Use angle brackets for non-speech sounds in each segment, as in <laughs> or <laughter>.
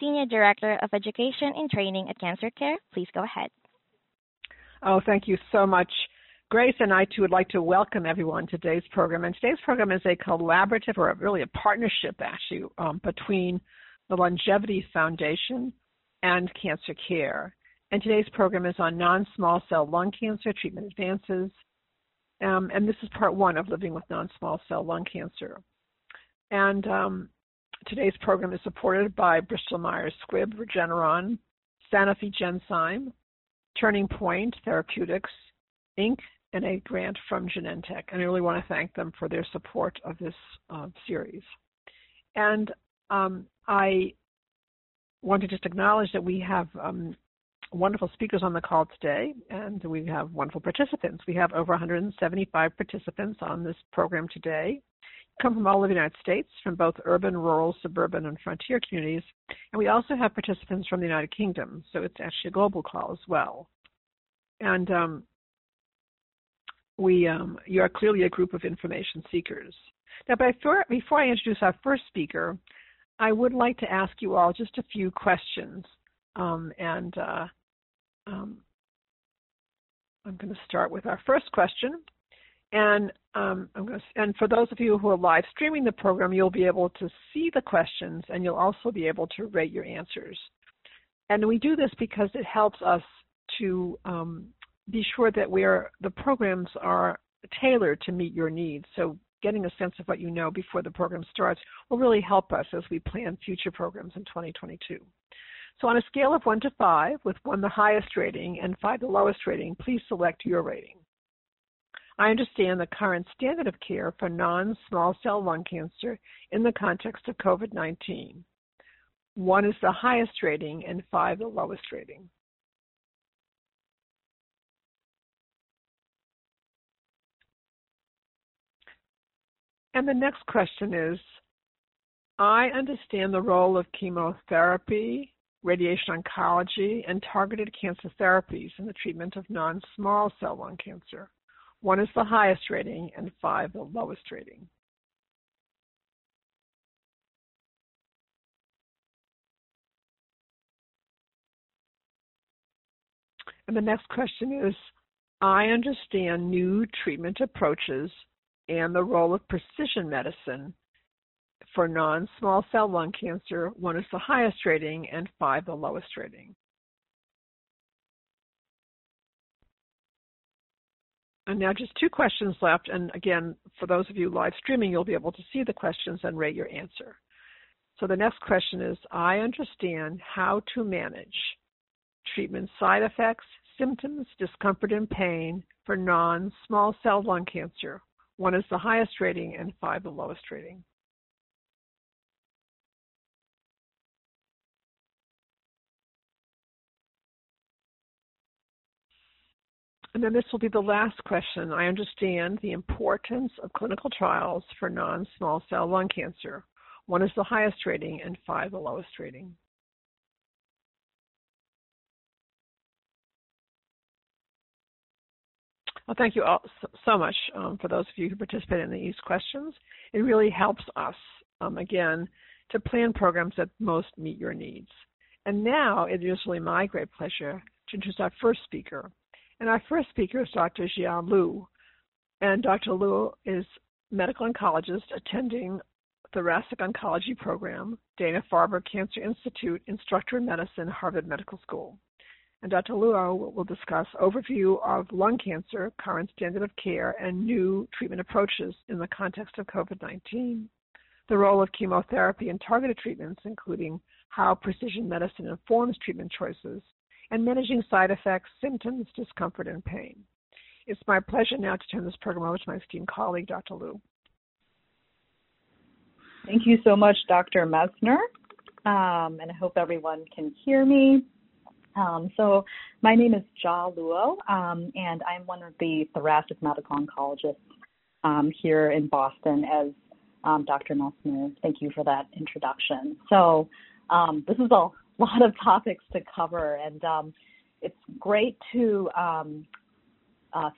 Senior Director of Education and Training at Cancer Care. Please go ahead. Oh, thank you so much. Grace and I too would like to welcome everyone to today's program. And today's program is a collaborative or really a partnership actually um, between the LUNGevity Foundation and Cancer Care. And today's program is on non-small cell lung cancer treatment advances. Um, and this is part one of living with non-small cell lung cancer. And um, Today's program is supported by Bristol Myers Squibb, Regeneron, Sanofi Genzyme, Turning Point Therapeutics, Inc., and a grant from Genentech. And I really want to thank them for their support of this uh, series. And um, I want to just acknowledge that we have um, wonderful speakers on the call today, and we have wonderful participants. We have over 175 participants on this program today come from all over the United States, from both urban, rural, suburban, and frontier communities. And we also have participants from the United Kingdom, so it's actually a global call as well. And um, we, um, you are clearly a group of information seekers. Now, before, before I introduce our first speaker, I would like to ask you all just a few questions. Um, and uh, um, I'm going to start with our first question. And um, to, and for those of you who are live streaming the program, you'll be able to see the questions and you'll also be able to rate your answers. And we do this because it helps us to um, be sure that we're, the programs are tailored to meet your needs. So getting a sense of what you know before the program starts will really help us as we plan future programs in 2022. So on a scale of 1 to 5, with 1 the highest rating and 5 the lowest rating, please select your rating. I understand the current standard of care for non-small cell lung cancer in the context of COVID-19. One is the highest rating and five the lowest rating. And the next question is, I understand the role of chemotherapy, radiation oncology, and targeted cancer therapies in the treatment of non-small cell lung cancer. One is the highest rating and five the lowest rating. And the next question is, I understand new treatment approaches and the role of precision medicine for non-small cell lung cancer. One is the highest rating and five the lowest rating. And now just two questions left. And again, for those of you live streaming, you'll be able to see the questions and rate your answer. So the next question is, I understand how to manage treatment side effects, symptoms, discomfort, and pain for non-small cell lung cancer. One is the highest rating and five the lowest rating. And then this will be the last question. I understand the importance of clinical trials for non-small cell lung cancer. One is the highest rating and five the lowest rating. Well, thank you all so much um, for those of you who participated in these questions. It really helps us, um, again, to plan programs that most meet your needs. And now it is really my great pleasure to introduce our first speaker, and our first speaker is Dr. Jian Liu. And Dr. Liu is medical oncologist attending thoracic oncology program, Dana-Farber Cancer Institute, instructor in medicine, Harvard Medical School. And Dr. Liu will discuss overview of lung cancer, current standard of care, and new treatment approaches in the context of COVID-19, the role of chemotherapy and targeted treatments, including how precision medicine informs treatment choices, and managing side effects, symptoms, discomfort, and pain. It's my pleasure now to turn this program over to my esteemed colleague, Dr. Liu. Thank you so much, Dr. Messner. um, and I hope everyone can hear me. Um, so my name is Jia Luo, um, and I'm one of the thoracic medical oncologists um, here in Boston as um, Dr. Messner. Thank you for that introduction. So um, this is a <laughs> lot of topics to cover, and um, it's great to uh,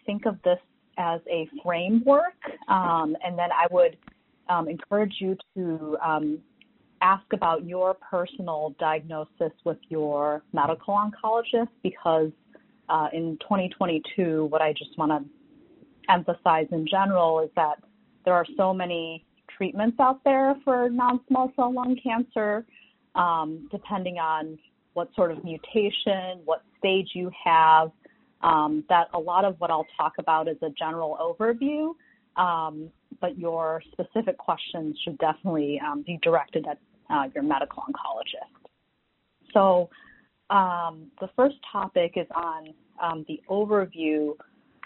think of this as a framework, and then I would encourage you to ask about your personal diagnosis with your medical oncologist because uh, in 2022, what I just want to emphasize in general is that there are so many treatments out there for non-small cell lung cancer, um, depending on what sort of mutation, what stage you have. Um, that a lot of what I'll talk about is a general overview, um, but your specific questions should definitely um, be directed at uh, your medical oncologist. So um, the first topic is on um, the overview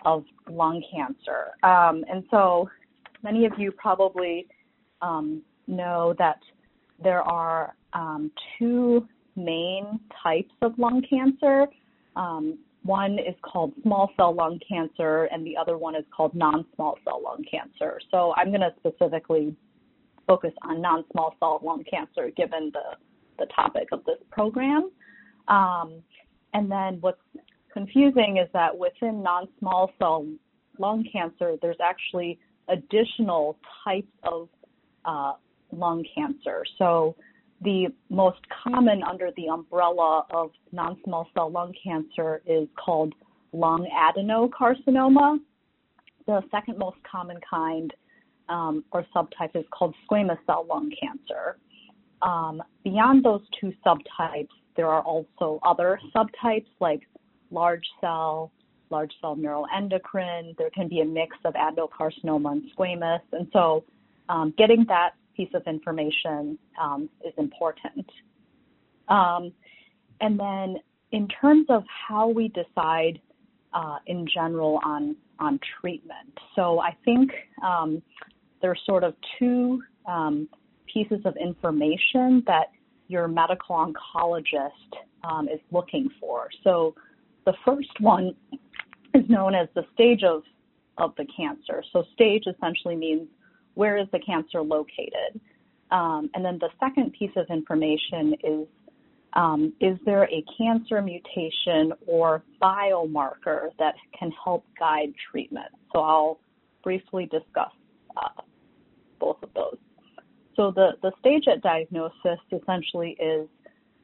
of lung cancer. Um, and so many of you probably know that there are um, two main types of lung cancer. Um, one is called small cell lung cancer, and the other one is called non small cell lung cancer. So I'm going to specifically focus on non-small cell lung cancer, given the the topic of this program. Um, and then what's confusing is that within non-small cell lung cancer, there's actually additional types of uh, lung cancer. So the most common under the umbrella of non-small cell lung cancer is called lung adenocarcinoma. The second most common kind um, or subtype is called squamous cell lung cancer. Um, beyond those two subtypes, there are also other subtypes like large cell, large cell neuroendocrine. There can be a mix of adenocarcinoma and squamous. And so um, getting that piece of information um, is important. Um, and then in terms of how we decide uh, in general on on treatment. So I think um, there's sort of two um, pieces of information that your medical oncologist um, is looking for. So the first one is known as the stage of, of the cancer. So stage essentially means where is the cancer located? Um, and then the second piece of information is um, is there a cancer mutation or biomarker that can help guide treatment? So I'll briefly discuss uh, both of those. So the, the stage at diagnosis essentially is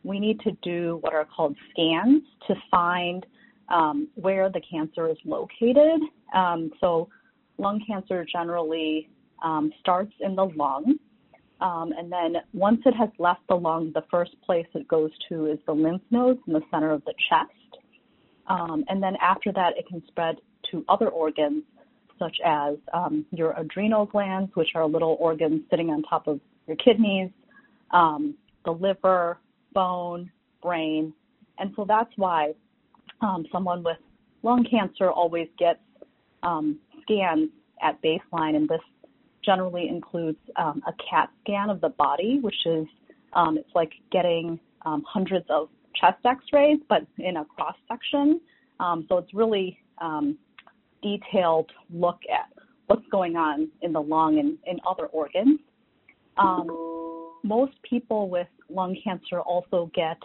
we need to do what are called scans to find um, where the cancer is located. Um, so lung cancer generally um, starts in the lung. Um, and then once it has left the lung, the first place it goes to is the lymph nodes in the center of the chest. Um, and then after that, it can spread to other organs such as um, your adrenal glands, which are little organs sitting on top of your kidneys, um, the liver, bone, brain. And so that's why um, someone with lung cancer always gets um, scans at baseline, and this generally includes um, a CAT scan of the body, which is um, it's like getting hundreds of chest X-rays, but in a cross section. so it's really um, detailed look at what's going on in the lung and in other organs. Um, most people with lung cancer also get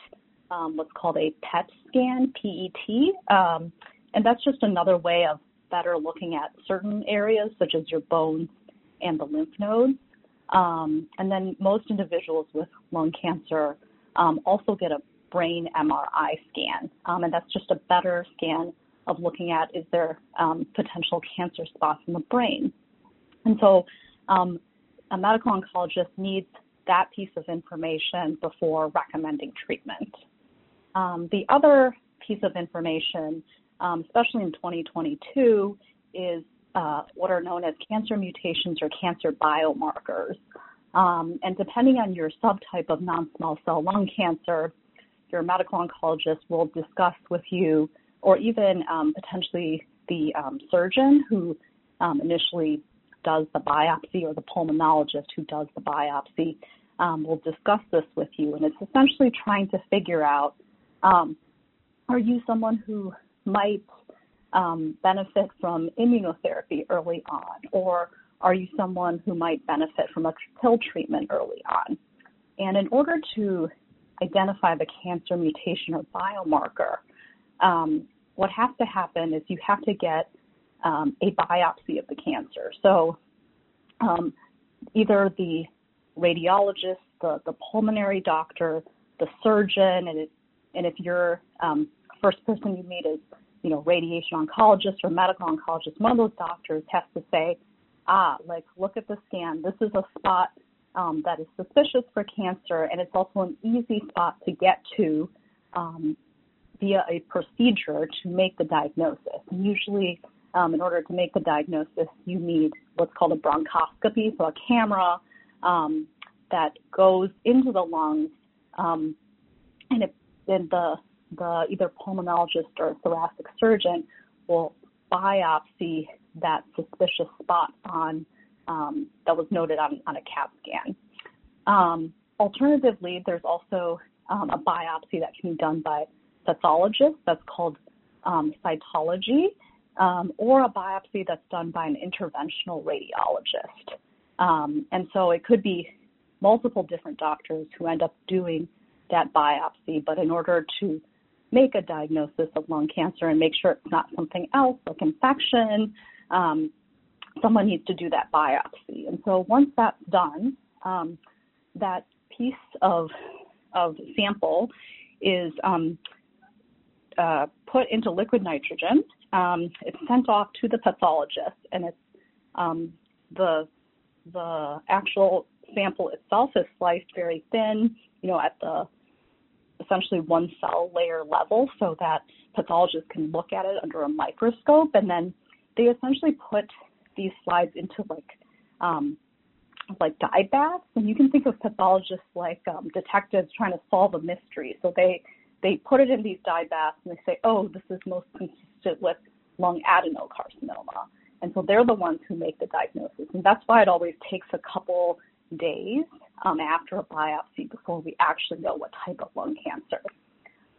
um, what's called a PET scan, PET, um, and that's just another way of better looking at certain areas such as your bones and the lymph nodes. Um, and then most individuals with lung cancer um, also get a brain MRI scan, um, and that's just a better scan of looking at is there um, potential cancer spots in the brain. And so um, a medical oncologist needs that piece of information before recommending treatment. Um, the other piece of information, especially in 2022, is uh, what are known as cancer mutations or cancer biomarkers. Um, and depending on your subtype of non small cell lung cancer, your medical oncologist will discuss with you or even um, potentially the um, surgeon who um, initially does the biopsy or the pulmonologist who does the biopsy um, will discuss this with you. And it's essentially trying to figure out um, are you someone who might um, benefit from immunotherapy early on, or are you someone who might benefit from a pill treatment early on? And in order to identify the cancer mutation or biomarker, um, what has to happen is you have to get um, a biopsy of the cancer. So um, either the radiologist, the, the pulmonary doctor, the surgeon, and, it, and if your um, first person you meet is, you know, radiation oncologist or medical oncologist, one of those doctors has to say, ah, like, look at the scan. This is a spot um, that is suspicious for cancer, and it's also an easy spot to get to um, via a procedure to make the diagnosis. Usually, um, in order to make the diagnosis, you need what's called a bronchoscopy, so a camera um, that goes into the lungs, um, and, it, and the the either pulmonologist or thoracic surgeon will biopsy that suspicious spot on um, that was noted on, on a CAT scan. Um, alternatively, there's also um, a biopsy that can be done by pathologists. That's called um, cytology, um, or a biopsy that's done by an interventional radiologist. Um, and so it could be multiple different doctors who end up doing that biopsy, but in order to make a diagnosis of lung cancer and make sure it's not something else like infection, um, someone needs to do that biopsy. And so once that's done, um, that piece of of sample is um, uh, put into liquid nitrogen. Um, it's sent off to the pathologist, and it's um, the the actual sample itself is sliced very thin, you know, at the essentially one cell layer level, so that pathologists can look at it under a microscope, and then they essentially put these slides into like um, like dye baths, and you can think of pathologists like um, detectives trying to solve a mystery. So they they put it in these dye baths and they say, oh, this is most consistent with lung adenocarcinoma, and so they're the ones who make the diagnosis, and that's why it always takes a couple days um, after a biopsy before we actually know what type of lung cancer.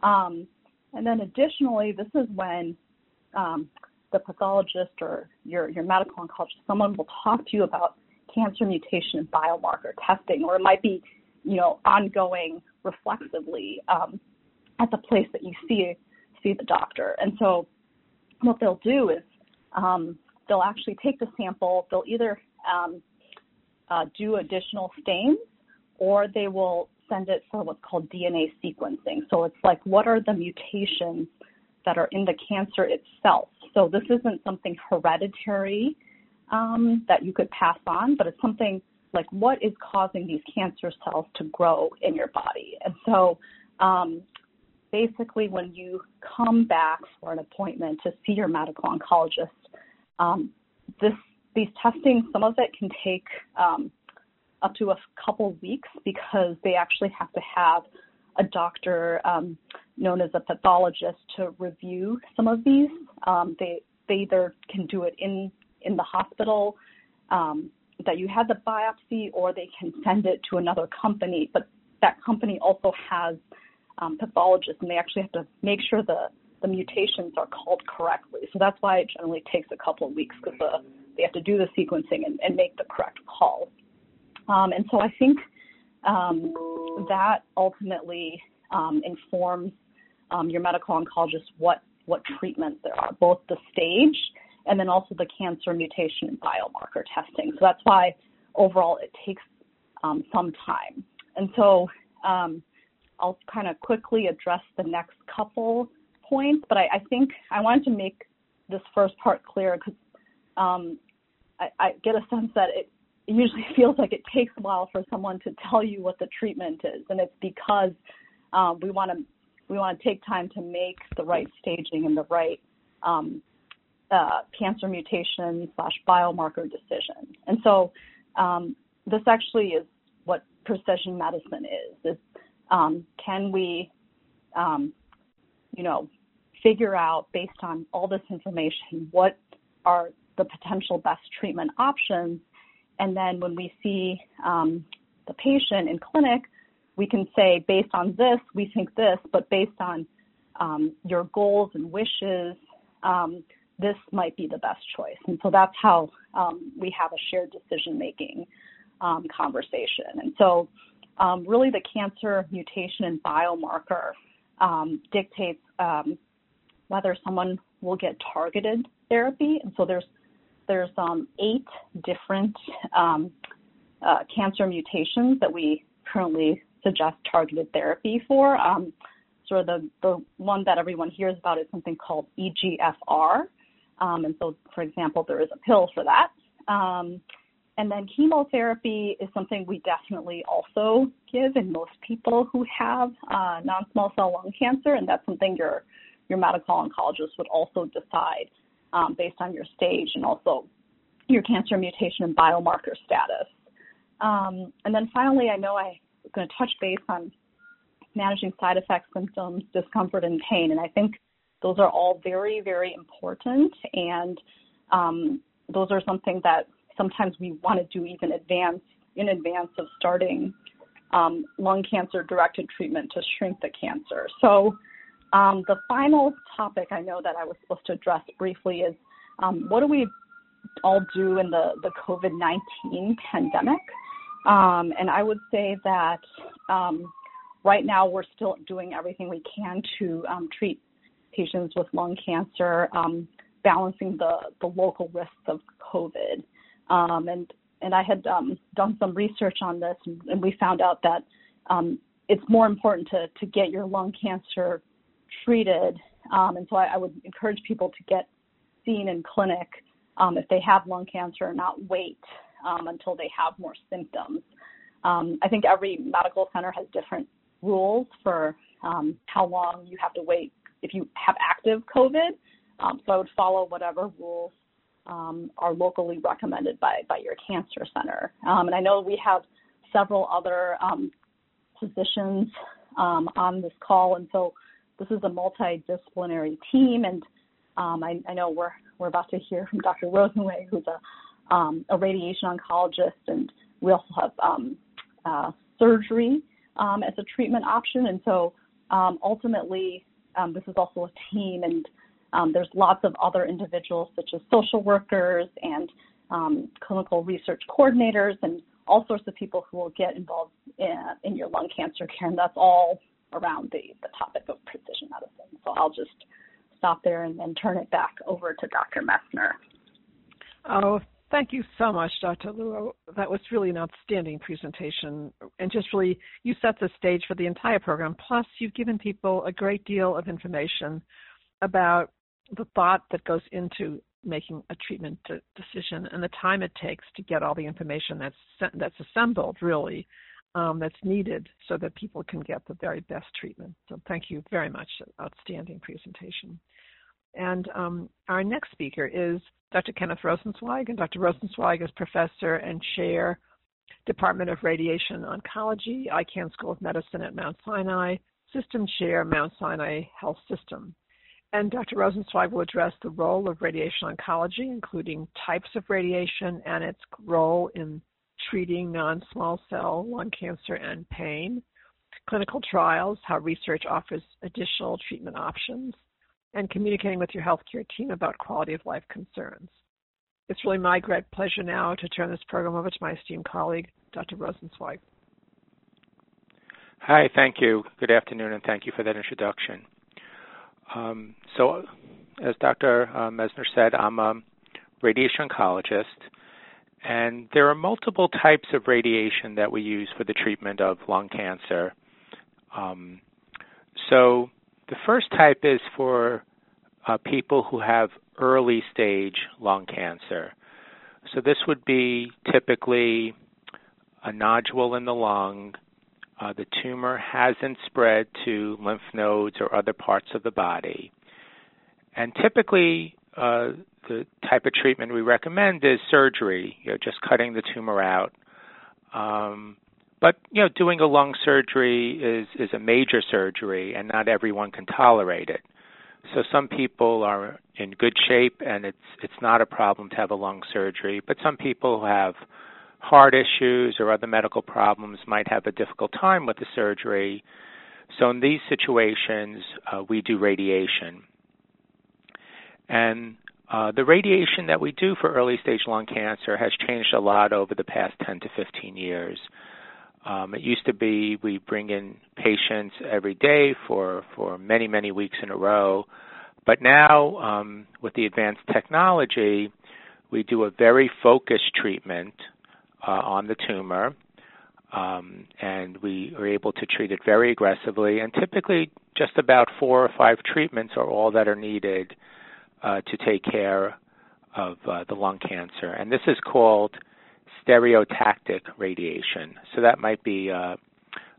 Um, and then additionally, this is when um, the pathologist or your, your medical oncologist, someone will talk to you about cancer mutation and biomarker testing, or it might be, you know, ongoing reflexively um, at the place that you see see the doctor. And so, what they'll do is um, they'll actually take the sample. They'll either um, uh, do additional stains, or they will send it for what's called DNA sequencing. So it's like, what are the mutations that are in the cancer itself. So this isn't something hereditary um, that you could pass on, but it's something like what is causing these cancer cells to grow in your body. And so um, basically, when you come back for an appointment to see your medical oncologist, um, this these testing, some of it can take um, up to a couple weeks because they actually have to have a doctor um, known as a pathologist to review some of these. Um, they they either can do it in in the hospital um, that you had the biopsy, or they can send it to another company. But that company also has um, pathologists, and they actually have to make sure the the mutations are called correctly. So that's why it generally takes a couple of weeks because the, they have to do the sequencing and, and make the correct call. Um, and so I think um, that ultimately um, informs um, your medical oncologist what what treatments there are, both the stage and then also the cancer mutation and biomarker testing. So that's why overall it takes um, some time. And so um, I'll kind of quickly address the next couple points, but I, I think I wanted to make this first part clear because um, I, I, get a sense that it usually <laughs> feels like it takes a while for someone to tell you what the treatment is, and it's because um, we want to we want to take time to make the right staging and the right um, uh, cancer mutation slash biomarker decision. And so um, this actually is what precision medicine is. Is um, can we, um, you know, figure out based on all this information what are the potential best treatment options, and then when we see um, the patient in clinic, we can say, based on this, we think this, but based on um, your goals and wishes, um, this might be the best choice. And so that's how um, we have a shared decision making um, conversation. And so, um, really, the cancer mutation and biomarker dictates whether someone will get targeted therapy. And so there's there's eight different uh, cancer mutations that we currently suggest targeted therapy for. Um, sort of the, the one that everyone hears about is something called EGFR. Um, and so, for example, there is a pill for that. Um, and then chemotherapy is something we definitely also give in most people who have uh, non-small cell lung cancer, and that's something your your medical oncologist would also decide um, based on your stage and also your cancer mutation and biomarker status. Um, and then finally, I know I'm going to touch base on managing side effects, symptoms, discomfort, and pain. And I think those are all very, very important. And um, those are something that sometimes we want to do even advance in advance of starting um, lung cancer directed treatment to shrink the cancer. So um, the final topic I know that I was supposed to address briefly is um, what do we all do in the, the COVID-19 pandemic? Um, and I would say that um, right now we're still doing everything we can to um, treat patients with lung cancer, um, balancing the, the local risks of COVID. And and I had done some research on this, and, and we found out that it's more important to, to get your lung cancer treated. and so I, I, would encourage people to get seen in clinic if they have lung cancer not wait um, until they have more symptoms. Um, I think every medical center has different rules for um, how long you have to wait if you have active COVID. Um, so I would follow whatever rules um, are locally recommended by, by your cancer center. Um, and I know we have several other physicians on this call, and so this is a multidisciplinary team. And I, I know we're we're about to hear from Dr. Rosenzweig, who's a um, a radiation oncologist, and we also have um, uh, surgery um, as a treatment option. And so um, ultimately, um, this is also a team, and um, there's lots of other individuals such as social workers and clinical research coordinators and all sorts of people who will get involved in, in your lung cancer care, and that's all around the, the topic of precision medicine. So I'll just stop there and then turn it back over to Dr. Messner. Oh, Thank you so much, Dr. Luo. That was really an outstanding presentation and just really, you set the stage for the entire program. Plus, you've given people a great deal of information about the thought that goes into making a treatment decision and the time it takes to get all the information that's that's assembled really um, that's needed so that people can get the very best treatment. So thank you very much. Outstanding presentation. And um, our next speaker is Dr. Kenneth Rosenzweig, and Dr. Rosenzweig is professor and chair, Department of Radiation Oncology, Icahn School of Medicine at Mount Sinai, system chair, Mount Sinai Health System. And Dr. Rosenzweig will address the role of radiation oncology, including types of radiation and its role in treating non-small cell lung cancer and pain, clinical trials, how research offers additional treatment options, and communicating with your healthcare team about quality of life concerns. It's really my great pleasure now to turn this program over to my esteemed colleague, Dr. Rosenzweig. Hi, thank you. Good afternoon, and thank you for that introduction. Um, so, as Dr. Uh, Messner said, I'm a radiation oncologist, and there are multiple types of radiation that we use for the treatment of lung cancer. Um, so, the first type is for uh, people who have early stage lung cancer. So this would be typically a nodule in the lung. Uh, the tumor hasn't spread to lymph nodes or other parts of the body. And typically, uh, the type of treatment we recommend is surgery, you know, just cutting the tumor out. Um, but you know, doing a lung surgery is is a major surgery, and not everyone can tolerate it. So some people are in good shape, and it's it's not a problem to have a lung surgery. But some people who have heart issues or other medical problems might have a difficult time with the surgery. So in these situations, uh, we do radiation. And uh, the radiation that we do for early stage lung cancer has changed a lot over the past 10 to 15 years. Um, it used to be we bring in patients every day for, for many, many weeks in a row. But now, um, with the advanced technology, we do a very focused treatment uh, on the tumor, um, and we are able to treat it very aggressively. And typically, just about four or five treatments are all that are needed uh, to take care of uh, the lung cancer. And this is called stereotactic radiation. So that might be uh,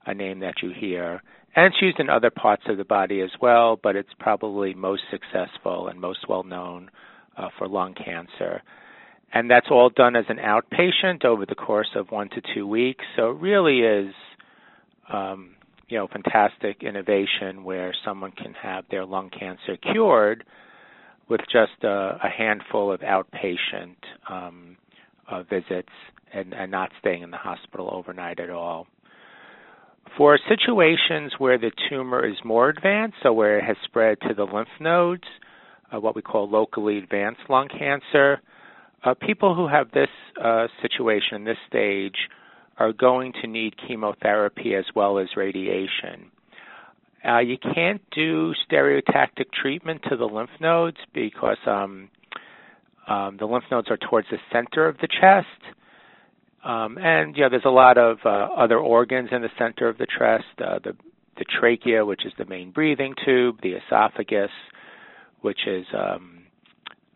a name that you hear. And it's used in other parts of the body as well, but it's probably most successful and most well known uh, for lung cancer. And that's all done as an outpatient over the course of one to two weeks. So it really is, um, you know, fantastic innovation where someone can have their lung cancer cured with just a, a handful of outpatient um, uh, visits and, and not staying in the hospital overnight at all. For situations where the tumor is more advanced, so where it has spread to the lymph nodes, uh, what we call locally advanced lung cancer, uh, people who have this uh, situation, this stage, are going to need chemotherapy as well as radiation. Uh, you can't do stereotactic treatment to the lymph nodes because um, um, the lymph nodes are towards the center of the chest. Um, and you know, there's a lot of uh, other organs in the center of the chest, uh, the, the trachea, which is the main breathing tube, the esophagus, which is um,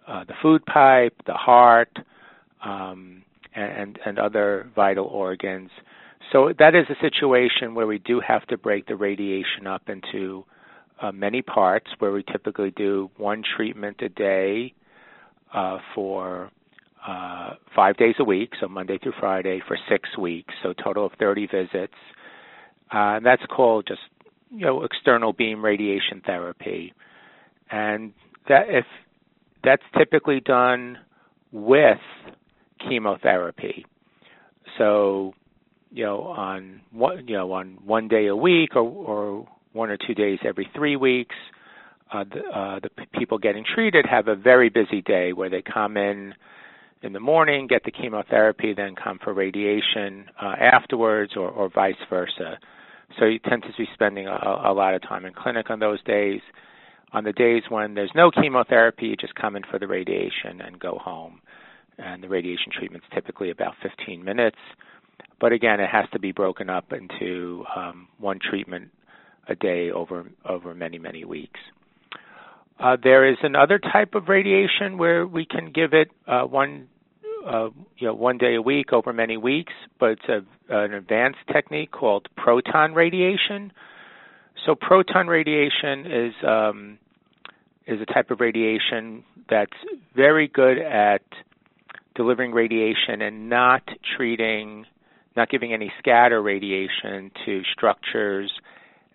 uh, the food pipe, the heart, um, and, and other vital organs. So that is a situation where we do have to break the radiation up into uh, many parts, where we typically do one treatment a day uh, for uh, five days a week, so Monday through Friday for six weeks, so total of 30 visits. Uh, and that's called just you know external beam radiation therapy, and that if that's typically done with chemotherapy. So you know on one you know on one day a week or, or one or two days every three weeks. Uh, the, uh, the people getting treated have a very busy day where they come in in the morning, get the chemotherapy, then come for radiation uh, afterwards, or, or, vice versa. So you tend to be spending a, a, lot of time in clinic on those days. On the days when there's no chemotherapy, you just come in for the radiation and go home. And the radiation treatment's typically about 15 minutes. But again, it has to be broken up into um, one treatment a day over over many many weeks. Uh, there is another type of radiation where we can give it uh, one uh, you know one day a week over many weeks, but it's a, an advanced technique called proton radiation. So proton radiation is um, is a type of radiation that's very good at delivering radiation and not treating not giving any scatter radiation to structures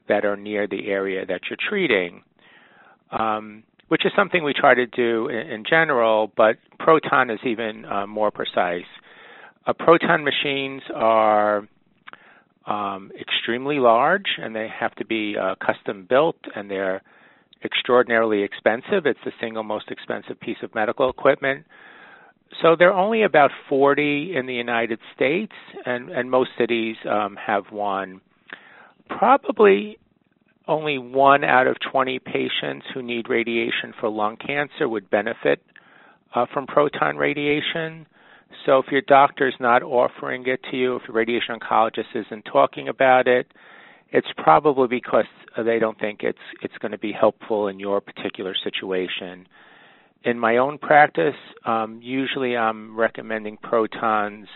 that are near the area that you're treating, um, which is something we try to do in, in general, but proton is even uh, more precise. Uh, proton machines are um, extremely large and they have to be uh, custom built and they're extraordinarily expensive. It's the single most expensive piece of medical equipment. So there are only about 40 in the United States, and, and most cities um, have one. Probably only one out of 20 patients who need radiation for lung cancer would benefit uh, from proton radiation. So if your doctor is not offering it to you, if your radiation oncologist isn't talking about it, it's probably because they don't think it's it's going to be helpful in your particular situation in my own practice, um, usually I'm recommending protons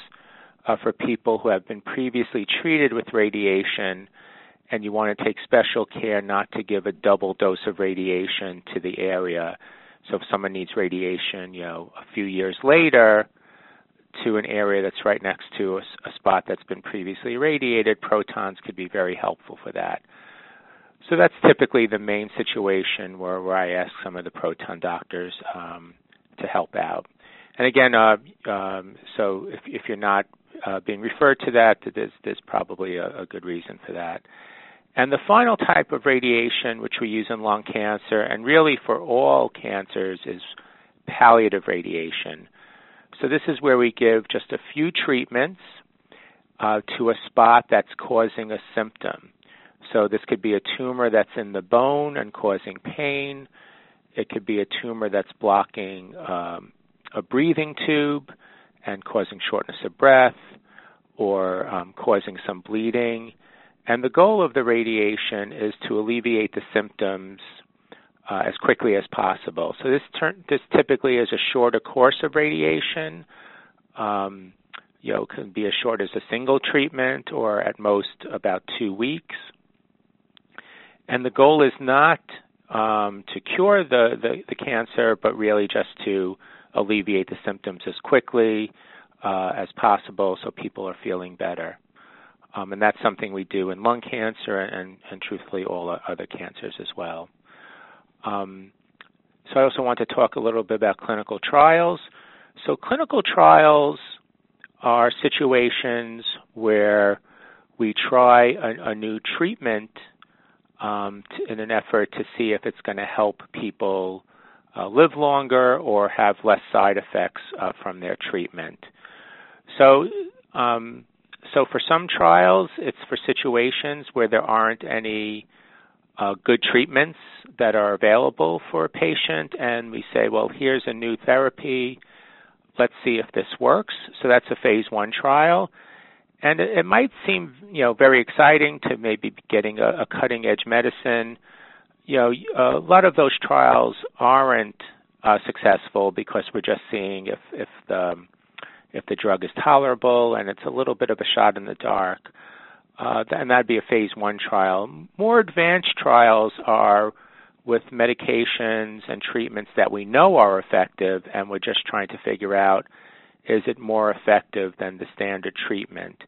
uh, for people who have been previously treated with radiation, and you want to take special care not to give a double dose of radiation to the area. So if someone needs radiation, you know, a few years later to an area that's right next to a, a spot that's been previously irradiated, protons could be very helpful for that. So that's typically the main situation where, where I ask some of the proton doctors um, to help out. And again, uh, um, so if, if, you're not uh, being referred to that, there's, there's probably a, a good reason for that. And the final type of radiation, which we use in lung cancer, and really for all cancers, is palliative radiation. So this is where we give just a few treatments uh, to a spot that's causing a symptom. So this could be a tumor that's in the bone and causing pain. It could be a tumor that's blocking um, a breathing tube and causing shortness of breath or um, causing some bleeding. And the goal of the radiation is to alleviate the symptoms uh, as quickly as possible. So this, this typically is a shorter course of radiation. Um, you know, can be as short as a single treatment or at most about two weeks. And the goal is not um, to cure the, the, the, cancer, but really just to alleviate the symptoms as quickly uh, as possible so people are feeling better. Um, and that's something we do in lung cancer and, and truthfully all other cancers as well. Um, so I also want to talk a little bit about clinical trials. So clinical trials are situations where we try a, a new treatment um, to, in an effort to see if it's going to help people uh, live longer or have less side effects uh, from their treatment. So, um, so for some trials, it's for situations where there aren't any uh, good treatments that are available for a patient, and we say, well, here's a new therapy. Let's see if this works. So that's a phase one trial. And it, might seem, you know, very exciting to maybe be getting a, a cutting edge medicine. You know, a lot of those trials aren't uh, successful because we're just seeing if if the if the drug is tolerable, and it's a little bit of a shot in the dark uh, and that'd be a phase one trial. More advanced trials are with medications and treatments that we know are effective, and we're just trying to figure out is it more effective than the standard treatment.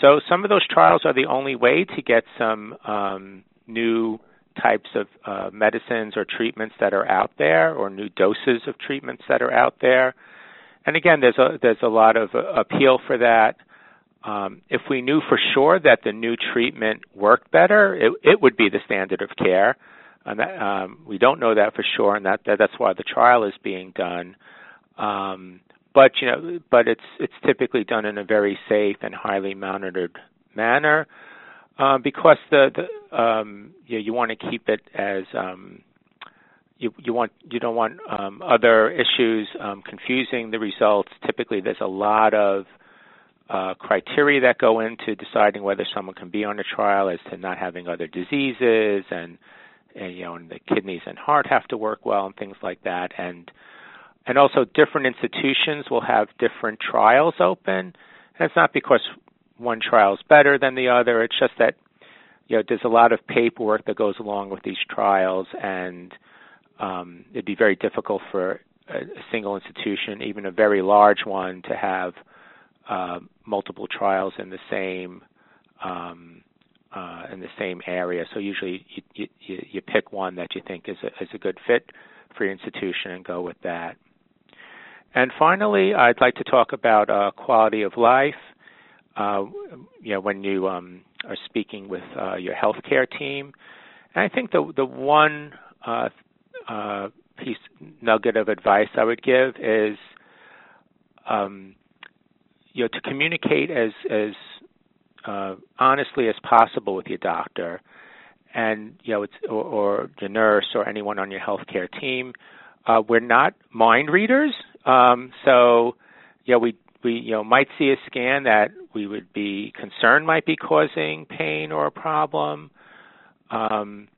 So some of those trials are the only way to get some um, new types of uh, medicines or treatments that are out there, or new doses of treatments that are out there. And again, there's a there's a lot of uh, appeal for that. Um, if we knew for sure that the new treatment worked better, it, it would be the standard of care. And that, um, we don't know that for sure, and that, that that's why the trial is being done. Um, but you know, but it's it's typically done in a very safe and highly monitored manner uh, because the, the um, you, you want to keep it as um, you you want you don't want um, other issues um, confusing the results. Typically, there's a lot of uh, criteria that go into deciding whether someone can be on a trial as to not having other diseases and, and you know and the kidneys and heart have to work well and things like that and and also different institutions will have different trials open and it's not because one trial is better than the other it's just that you know there's a lot of paperwork that goes along with these trials and um, it'd be very difficult for a, a single institution even a very large one to have uh, multiple trials in the same um, uh, in the same area. So usually you, you, you pick one that you think is a, is a good fit for your institution and go with that. And finally, I'd like to talk about uh, quality of life. Uh, you know, when you um, are speaking with uh, your healthcare team, and I think the the one uh, uh, piece nugget of advice I would give is um, you know, to communicate as as uh, honestly as possible with your doctor, and you know, it's or, or your nurse or anyone on your healthcare team. We're not mind readers, um, so you know, we we you know might see a scan that we would be concerned might be causing pain or a problem. Um,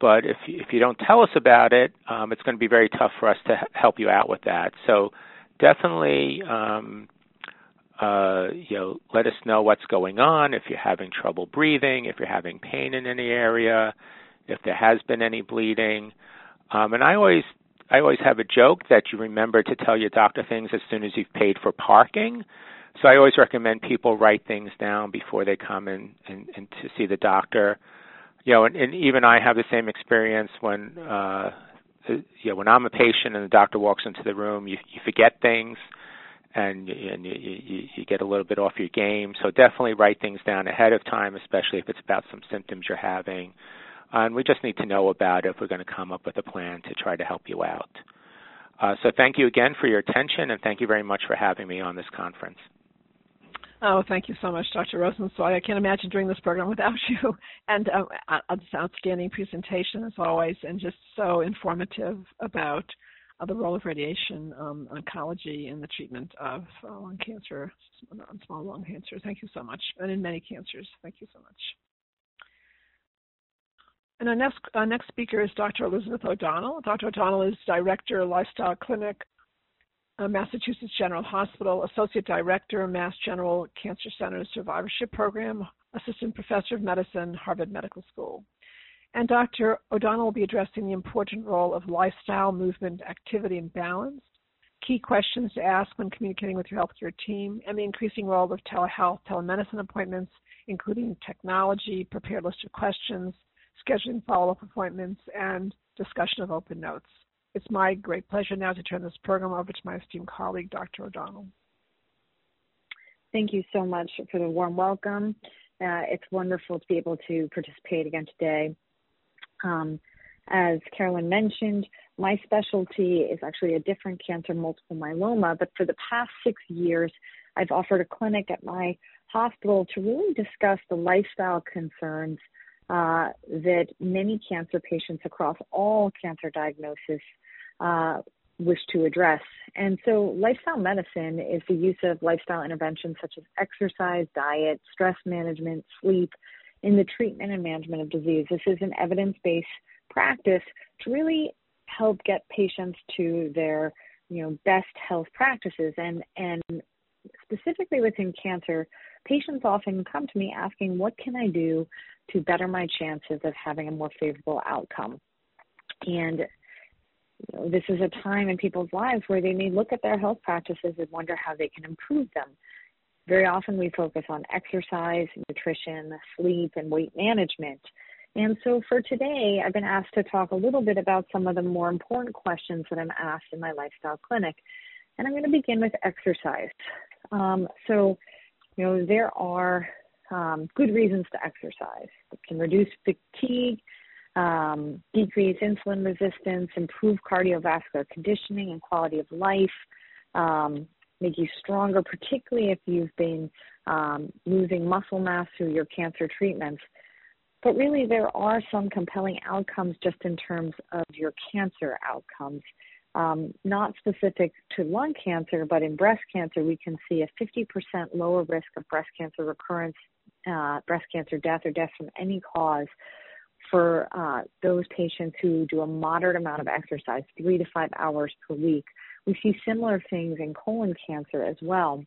but if if you don't tell us about it, um, it's going to be very tough for us to help you out with that. So definitely um, uh, you know, let us know what's going on, if you're having trouble breathing, if you're having pain in any area, if there has been any bleeding. Um, and I always I always have a joke that you remember to tell your doctor things as soon as you've paid for parking. So I always recommend people write things down before they come in and, and to see the doctor. You know, and, and even I have the same experience when uh you know when I'm a patient and the doctor walks into the room, you you forget things and, and you, you, you get a little bit off your game. So definitely write things down ahead of time, especially if it's about some symptoms you're having. And we just need to know about if we're going to come up with a plan to try to help you out. Uh, so thank you again for your attention, and thank you very much for having me on this conference. Oh, thank you so much, Dr. Rosenzweig. I can't imagine doing this program without <laughs> you. And uh, an outstanding presentation as always, and just so informative about uh, the role of radiation um, oncology in the treatment of uh, lung cancer, small lung cancer. Thank you so much, and in many cancers. Thank you so much. And our next, our next speaker is Dr. Elizabeth O'Donnell. Dr. O'Donnell is Director, Lifestyle Clinic, uh, Massachusetts General Hospital, Associate Director, Mass General Cancer Center Survivorship Program, Assistant Professor of Medicine, Harvard Medical School. And Dr. O'Donnell will be addressing the important role of lifestyle, movement, activity, and balance, key questions to ask when communicating with your healthcare team, and the increasing role of telehealth, telemedicine appointments, including technology, prepared list of questions, scheduling follow-up appointments, and discussion of open notes. It's my great pleasure now to turn this program over to my esteemed colleague, Dr. O'Donnell. Thank you so much for the warm welcome. Uh, it's wonderful to be able to participate again today. Um, as Carolyn mentioned, my specialty is actually a different cancer, multiple myeloma, but for the past six years, I've offered a clinic at my hospital to really discuss the lifestyle concerns uh, that many cancer patients across all cancer diagnoses uh, wish to address. And so, lifestyle medicine is the use of lifestyle interventions such as exercise, diet, stress management, sleep in the treatment and management of disease. This is an evidence based practice to really help get patients to their you know best health practices and and specifically within cancer patients often come to me asking what can i do to better my chances of having a more favorable outcome and you know, this is a time in people's lives where they may look at their health practices and wonder how they can improve them. Very often we focus on exercise, nutrition, sleep, and weight management. And so for today, I've been asked to talk a little bit about some of the more important questions that I'm asked in my lifestyle clinic. And I'm going to begin with exercise. Um, so, you know, there are um, good reasons to exercise. It can reduce fatigue, um, decrease insulin resistance, improve cardiovascular conditioning and quality of life, um, make you stronger, particularly if you've been um, losing muscle mass through your cancer treatments. But really, there are some compelling outcomes just in terms of your cancer outcomes. Um, not specific to lung cancer, but in breast cancer, we can see a 50% lower risk of breast cancer recurrence, uh, breast cancer death, or death from any cause for uh, those patients who do a moderate amount of exercise, three to five hours per week. We see similar things in colon cancer as well.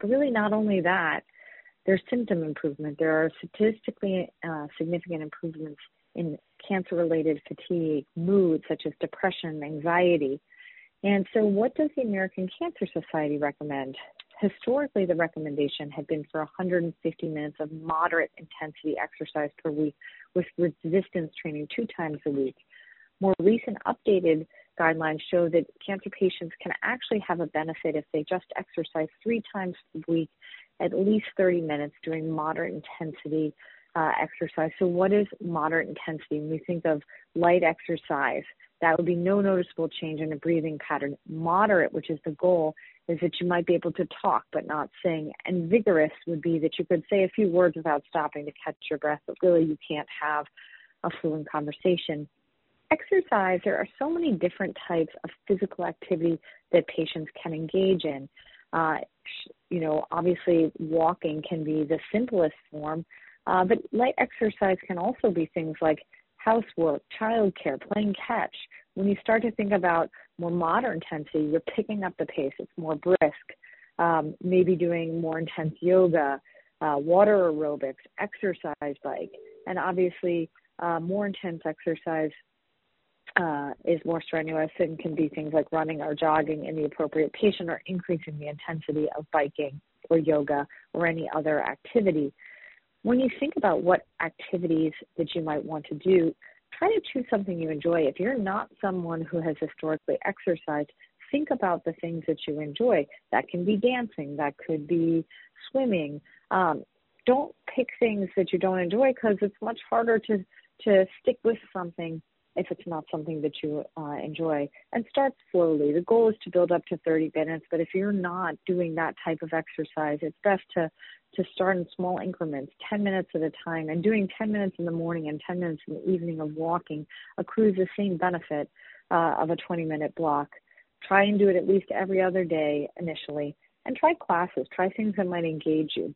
But really, not only that, there's symptom improvement. There are statistically uh, significant improvements in cancer related fatigue, mood, such as depression, anxiety. And so, what does the American Cancer Society recommend? Historically, the recommendation had been for 150 minutes of moderate intensity exercise per week with resistance training two times a week. More recent updated guidelines show that cancer patients can actually have a benefit if they just exercise three times a week, at least 30 minutes doing moderate intensity uh, exercise. So, what is moderate intensity? When we think of light exercise, that would be no noticeable change in a breathing pattern. Moderate, which is the goal, is that you might be able to talk but not sing. And vigorous would be that you could say a few words without stopping to catch your breath, but really you can't have a fluent conversation. Exercise, there are so many different types of physical activity that patients can engage in. Uh, you know, obviously walking can be the simplest form, uh, but light exercise can also be things like housework, childcare, playing catch. When you start to think about more modern intensity, you're picking up the pace. It's more brisk. Um, maybe doing more intense yoga, uh, water aerobics, exercise bike, and obviously uh, more intense exercise uh, is more strenuous and can be things like running or jogging in the appropriate patient or increasing the intensity of biking or yoga or any other activity. When you think about what activities that you might want to do, try to choose something you enjoy. If you're not someone who has historically exercised, think about the things that you enjoy. That can be dancing, that could be swimming. Um, don't pick things that you don't enjoy because it's much harder to to stick with something if it's not something that you uh, enjoy. And start slowly. The goal is to build up to 30 minutes, but if you're not doing that type of exercise, it's best to to start in small increments, 10 minutes at a time, and doing 10 minutes in the morning and 10 minutes in the evening of walking accrues the same benefit uh, of a 20 minute block. Try and do it at least every other day initially, and try classes, try things that might engage you.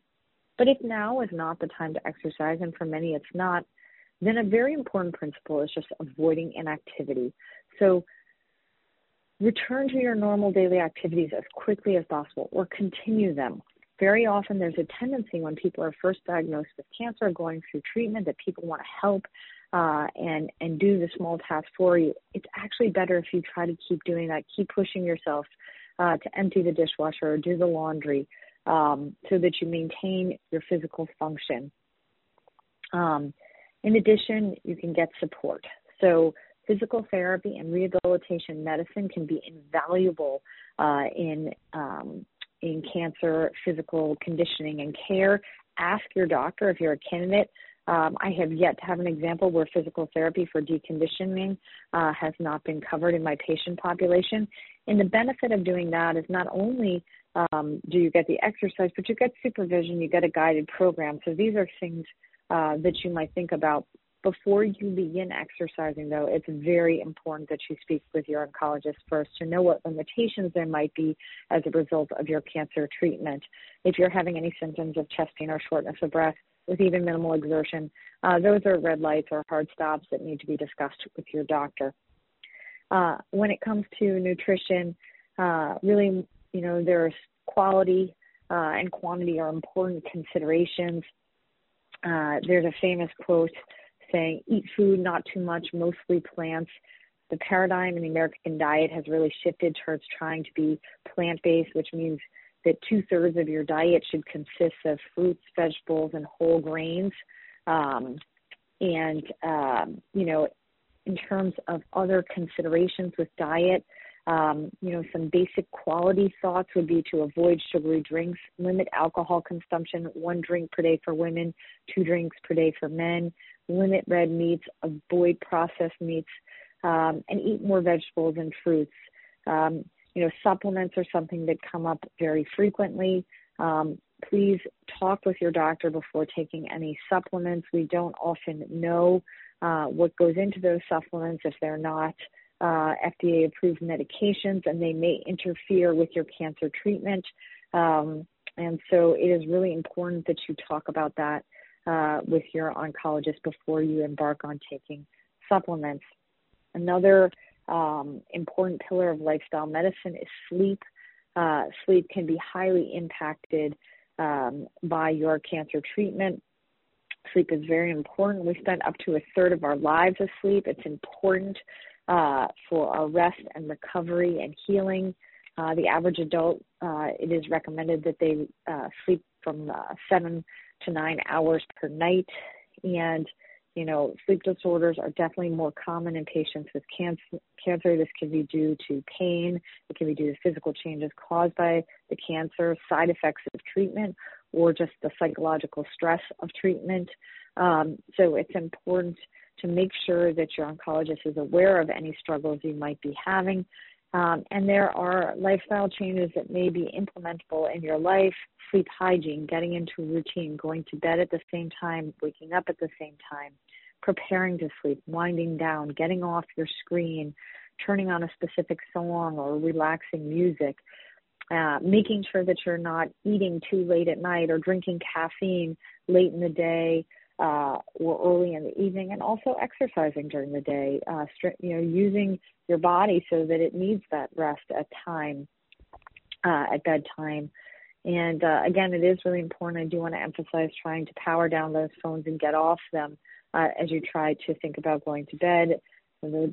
But if now is not the time to exercise, and for many it's not, then a very important principle is just avoiding inactivity. So return to your normal daily activities as quickly as possible or continue them. Very often there's a tendency when people are first diagnosed with cancer going through treatment that people want to help uh, and and do the small task for you. It's actually better if you try to keep doing that, keep pushing yourself uh, to empty the dishwasher or do the laundry, um, so that you maintain your physical function. Um, in addition, you can get support. So, physical therapy and rehabilitation medicine can be invaluable uh, in um, in cancer physical conditioning and care. Ask your doctor if you're a candidate. Um, I have yet to have an example where physical therapy for deconditioning uh, has not been covered in my patient population. And the benefit of doing that is not only um, do you get the exercise, but you get supervision, you get a guided program. So these are things uh, that you might think about. Before you begin exercising, though, it's very important that you speak with your oncologist first to know what limitations there might be as a result of your cancer treatment. If you're having any symptoms of chest pain or shortness of breath with even minimal exertion, uh, those are red lights or hard stops that need to be discussed with your doctor. Uh, when it comes to nutrition, uh, really, you know, there's quality uh, and quantity are important considerations. Uh, there's a famous quote saying, eat food, not too much, mostly plants. The paradigm in the American diet has really shifted towards trying to be plant based, which means that two thirds of your diet should consist of fruits, vegetables, and whole grains. Um, and, um, you know, in terms of other considerations with diet, um, you know, some basic quality thoughts would be to avoid sugary drinks, limit alcohol consumption, one drink per day for women, two drinks per day for men, limit red meats, avoid processed meats, um, and eat more vegetables and fruits. Um, you know, supplements are something that come up very frequently. Um, please talk with your doctor before taking any supplements. We don't often know uh, what goes into those supplements if they're not uh, FDA approved medications and they may interfere with your cancer treatment. Um, and so it is really important that you talk about that uh, with your oncologist before you embark on taking supplements. Another um, important pillar of lifestyle medicine is sleep. Uh, sleep can be highly impacted um, by your cancer treatment. Sleep is very important. We spend up to a third of our lives asleep. It's important uh, for rest and recovery and healing. Uh, the average adult, uh, it is recommended that they uh, sleep from uh, seven to nine hours per night. And, you know, sleep disorders are definitely more common in patients with cancer. cancer. This can be due to pain, it can be due to physical changes caused by the cancer, side effects of treatment, or just the psychological stress of treatment. Um, so it's important to make sure that your oncologist is aware of any struggles you might be having. Um, and there are lifestyle changes that may be implementable in your life sleep hygiene, getting into a routine, going to bed at the same time, waking up at the same time, preparing to sleep, winding down, getting off your screen, turning on a specific song or relaxing music. Uh, making sure that you're not eating too late at night or drinking caffeine late in the day uh, or early in the evening, and also exercising during the day. Uh, you know, using your body so that it needs that rest at time, uh, at bedtime. And uh, again, it is really important. I do want to emphasize trying to power down those phones and get off them uh, as you try to think about going to bed.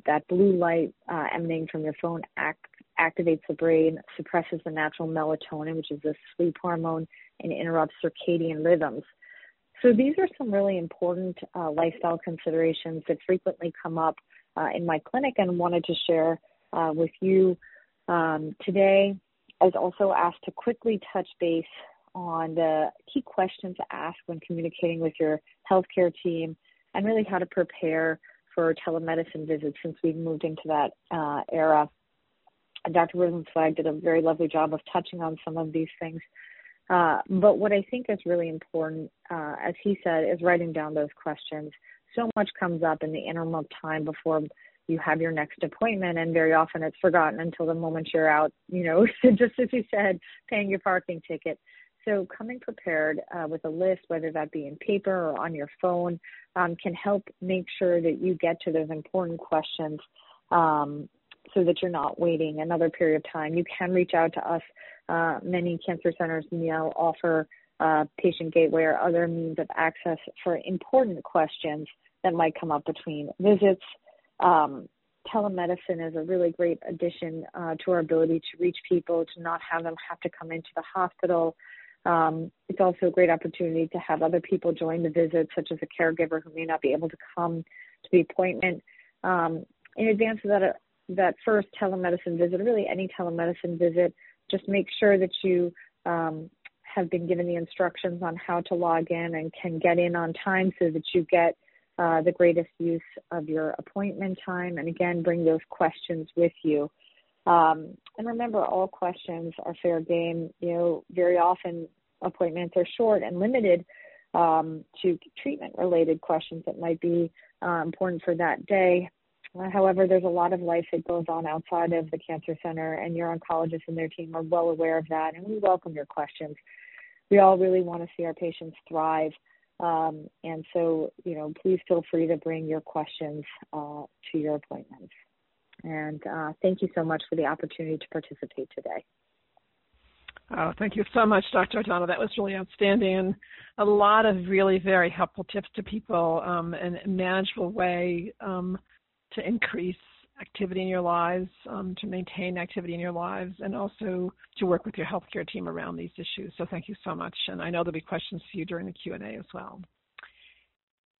That blue light uh, emanating from your phone act, activates the brain, suppresses the natural melatonin, which is the sleep hormone, and interrupts circadian rhythms. So these are some really important uh, lifestyle considerations that frequently come up uh, in my clinic and wanted to share uh, with you Um, today, I was also asked to quickly touch base on the key questions to ask when communicating with your healthcare team and really how to prepare for telemedicine visits since we've moved into that uh, era. Dr. Rosenzweig did a very lovely job of touching on some of these things. Uh, but what I think is really important, uh, as he said, is writing down those questions. So much comes up in the interim of time before you have your next appointment, and very often it's forgotten until the moment you're out, you know, <laughs> just as you said, paying your parking ticket. So coming prepared uh, with a list, whether that be in paper or on your phone, um, can help make sure that you get to those important questions um, so that you're not waiting another period of time. You can reach out to us. Uh, many cancer centers now offer uh, patient gateway or other means of access for important questions that might come up between visits. Um, telemedicine is a really great addition uh, to our ability to reach people, to not have them have to come into the hospital. Um, it's also a great opportunity to have other people join the visit, such as a caregiver who may not be able to come to the appointment. Um, in advance of that, that first telemedicine visit, really any telemedicine visit, just make sure that you um, have been given the instructions on how to log in and can get in on time so that you get uh, the greatest use of your appointment time. And again, bring those questions with you. Um, and remember, all questions are fair game. You know, very often appointments are short and limited um, to treatment related questions that might be uh, important for that day. However, there's a lot of life that goes on outside of the cancer center, and your oncologists and their team are well aware of that, and we welcome your questions. We all really want to see our patients thrive, um, and so, you know, please feel free to bring your questions uh, to your appointments. And uh, thank you so much for the opportunity to participate today. Oh, thank you so much, Dr. O'Donnell. That was really outstanding and a lot of really very helpful tips to people um, in a manageable way um, to increase activity in your lives, um, to maintain activity in your lives, and also to work with your healthcare team around these issues. So thank you so much. And I know there'll be questions for you during the Q&A as well.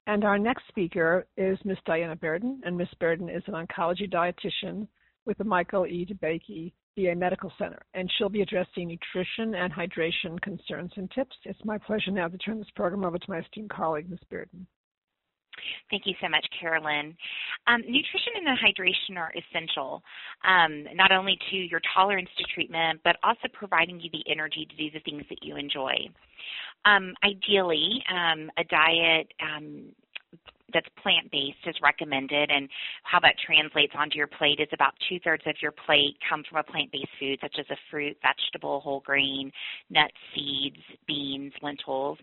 And our next speaker is Ms. Diana Bearden, and Ms. Bearden is an oncology dietitian with the Michael E. DeBakey VA Medical Center, and she'll be addressing nutrition and hydration concerns and tips. It's my pleasure now to turn this program over to my esteemed colleague, Ms. Bearden. Thank you so much, Carolyn. Um, nutrition and hydration are essential, um, not only to your tolerance to treatment, but also providing you the energy to do the things that you enjoy. Um, ideally, um, a diet that's plant-based is recommended and how that translates onto your plate is about two-thirds of your plate come from a plant-based food such as a fruit, vegetable, whole grain, nuts, seeds, beans, lentils,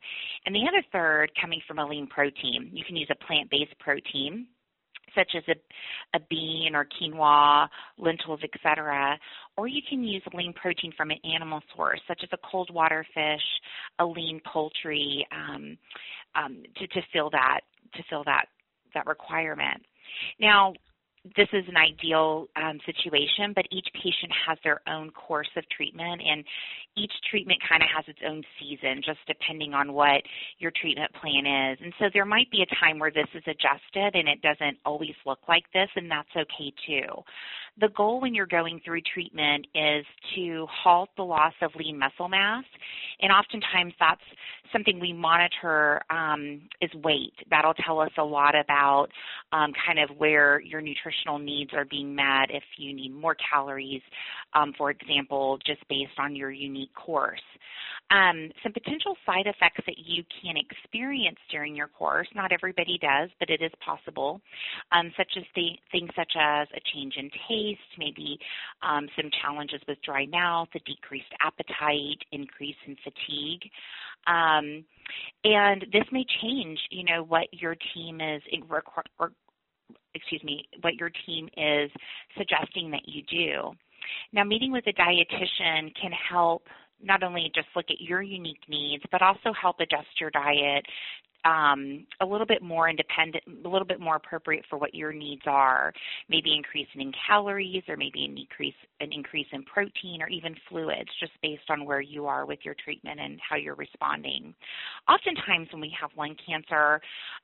and the other third coming from a lean protein. You can use a plant-based protein such as a, a bean or quinoa, lentils, etc. Or you can use lean protein from an animal source, such as a cold water fish, a lean poultry, um, um, to, to fill that to fill that that requirement. Now, this is an ideal um, situation, but each patient has their own course of treatment, and each treatment kind of has its own season, just depending on what your treatment plan is. And so there might be a time where this is adjusted and it doesn't always look like this, and that's okay too. The goal when you're going through treatment is to halt the loss of lean muscle mass, and oftentimes that's something we monitor um, is weight. That'll tell us a lot about um, kind of where your nutritional needs are being met, if you need more calories, um, for example, just based on your unique course. Um, some potential side effects that you can experience during your course, not everybody does, but it is possible, um, such as the, things such as a change in taste, maybe um, some challenges with dry mouth, a decreased appetite, increase in fatigue. Um, and this may change, you know, what your team is excuse me, what your team is suggesting that you do. Now, meeting with a dietitian can help not only just look at your unique needs, but also help adjust your diet um, a little bit more independent, a little bit more appropriate for what your needs are. Maybe increasing in calories, or maybe an increase an increase in protein, or even fluids, just based on where you are with your treatment and how you're responding. Oftentimes, when we have lung cancer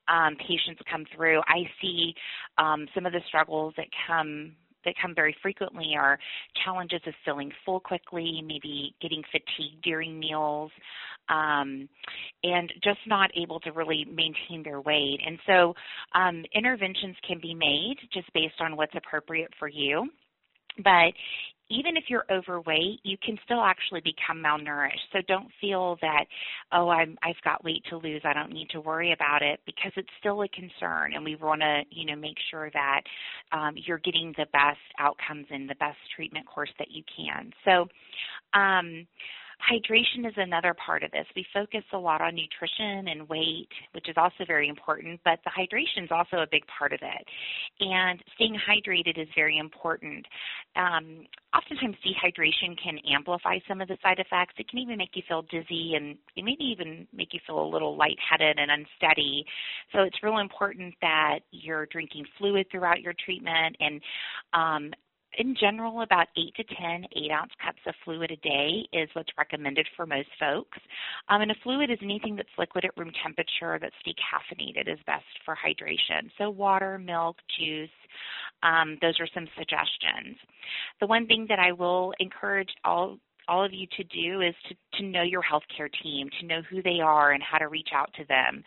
um, patients come through, I see um, some of the struggles that come that come very frequently are challenges of feeling full quickly, maybe getting fatigued during meals, um, and just not able to really maintain their weight. And so um, interventions can be made just based on what's appropriate for you. But even if you're overweight, you can still actually become malnourished. So don't feel that, oh, I'm, I've got weight to lose. I don't need to worry about it because it's still a concern, and we want to, you know, make sure that um, you're getting the best outcomes and the best treatment course that you can. So. Um, Hydration is another part of this. We focus a lot on nutrition and weight, which is also very important, but the hydration is also a big part of it. And staying hydrated is very important. Um, oftentimes, dehydration can amplify some of the side effects. It can even make you feel dizzy and maybe even make you feel a little lightheaded and unsteady. So it's real important that you're drinking fluid throughout your treatment and um, in general, about 8 to 10 8 ounce cups of fluid a day is what's recommended for most folks. Um, and a fluid is anything that's liquid at room temperature that's decaffeinated is best for hydration. So, water, milk, juice, um, those are some suggestions. The one thing that I will encourage all all of you to do is to, to know your healthcare team, to know who they are and how to reach out to them.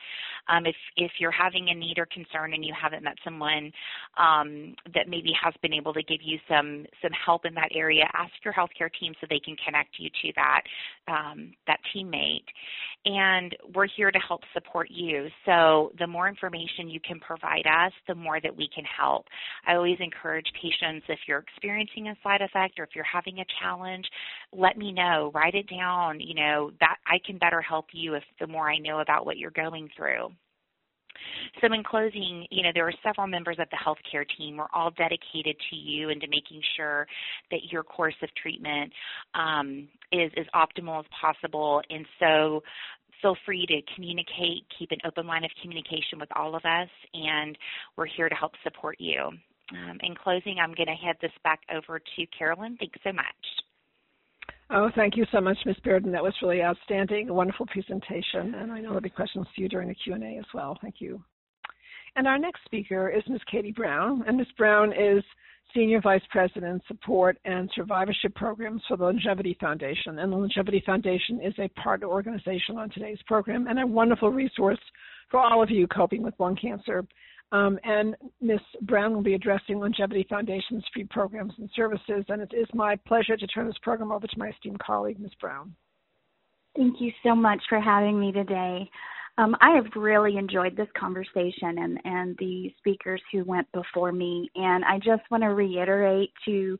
Um, if if you're having a need or concern and you haven't met someone um, that maybe has been able to give you some some help in that area, ask your healthcare team so they can connect you to that um, that teammate. And we're here to help support you. So the more information you can provide us, the more that we can help. I always encourage patients if you're experiencing a side effect or if you're having a challenge, let me know. Write it down. You know that I can better help you if the more I know about what you're going through. So, in closing, you know, there are several members of the healthcare team. We're all dedicated to you and to making sure that your course of treatment um, is as optimal as possible. And so, feel free to communicate, keep an open line of communication with all of us, and we're here to help support you. Um, in closing, I'm going to hand this back over to Carolyn. Thanks so much. Oh, thank you so much, Ms. Bearden. That was really outstanding, a wonderful presentation, and I know there'll be questions for you during the Q&A as well. Thank you. And our next speaker is Ms. Katie Brown, and Ms. Brown is Senior Vice President, Support and Survivorship Programs for the LUNGevity Foundation. And the LUNGevity Foundation is a partner organization on today's program and a wonderful resource for all of you coping with lung cancer. Um, and Ms. Brown will be addressing LUNGevity Foundation's free programs and services. And it is my pleasure to turn this program over to my esteemed colleague, Ms. Brown. Thank you so much for having me today. Um, I have really enjoyed this conversation and, and the speakers who went before me. And I just want to reiterate to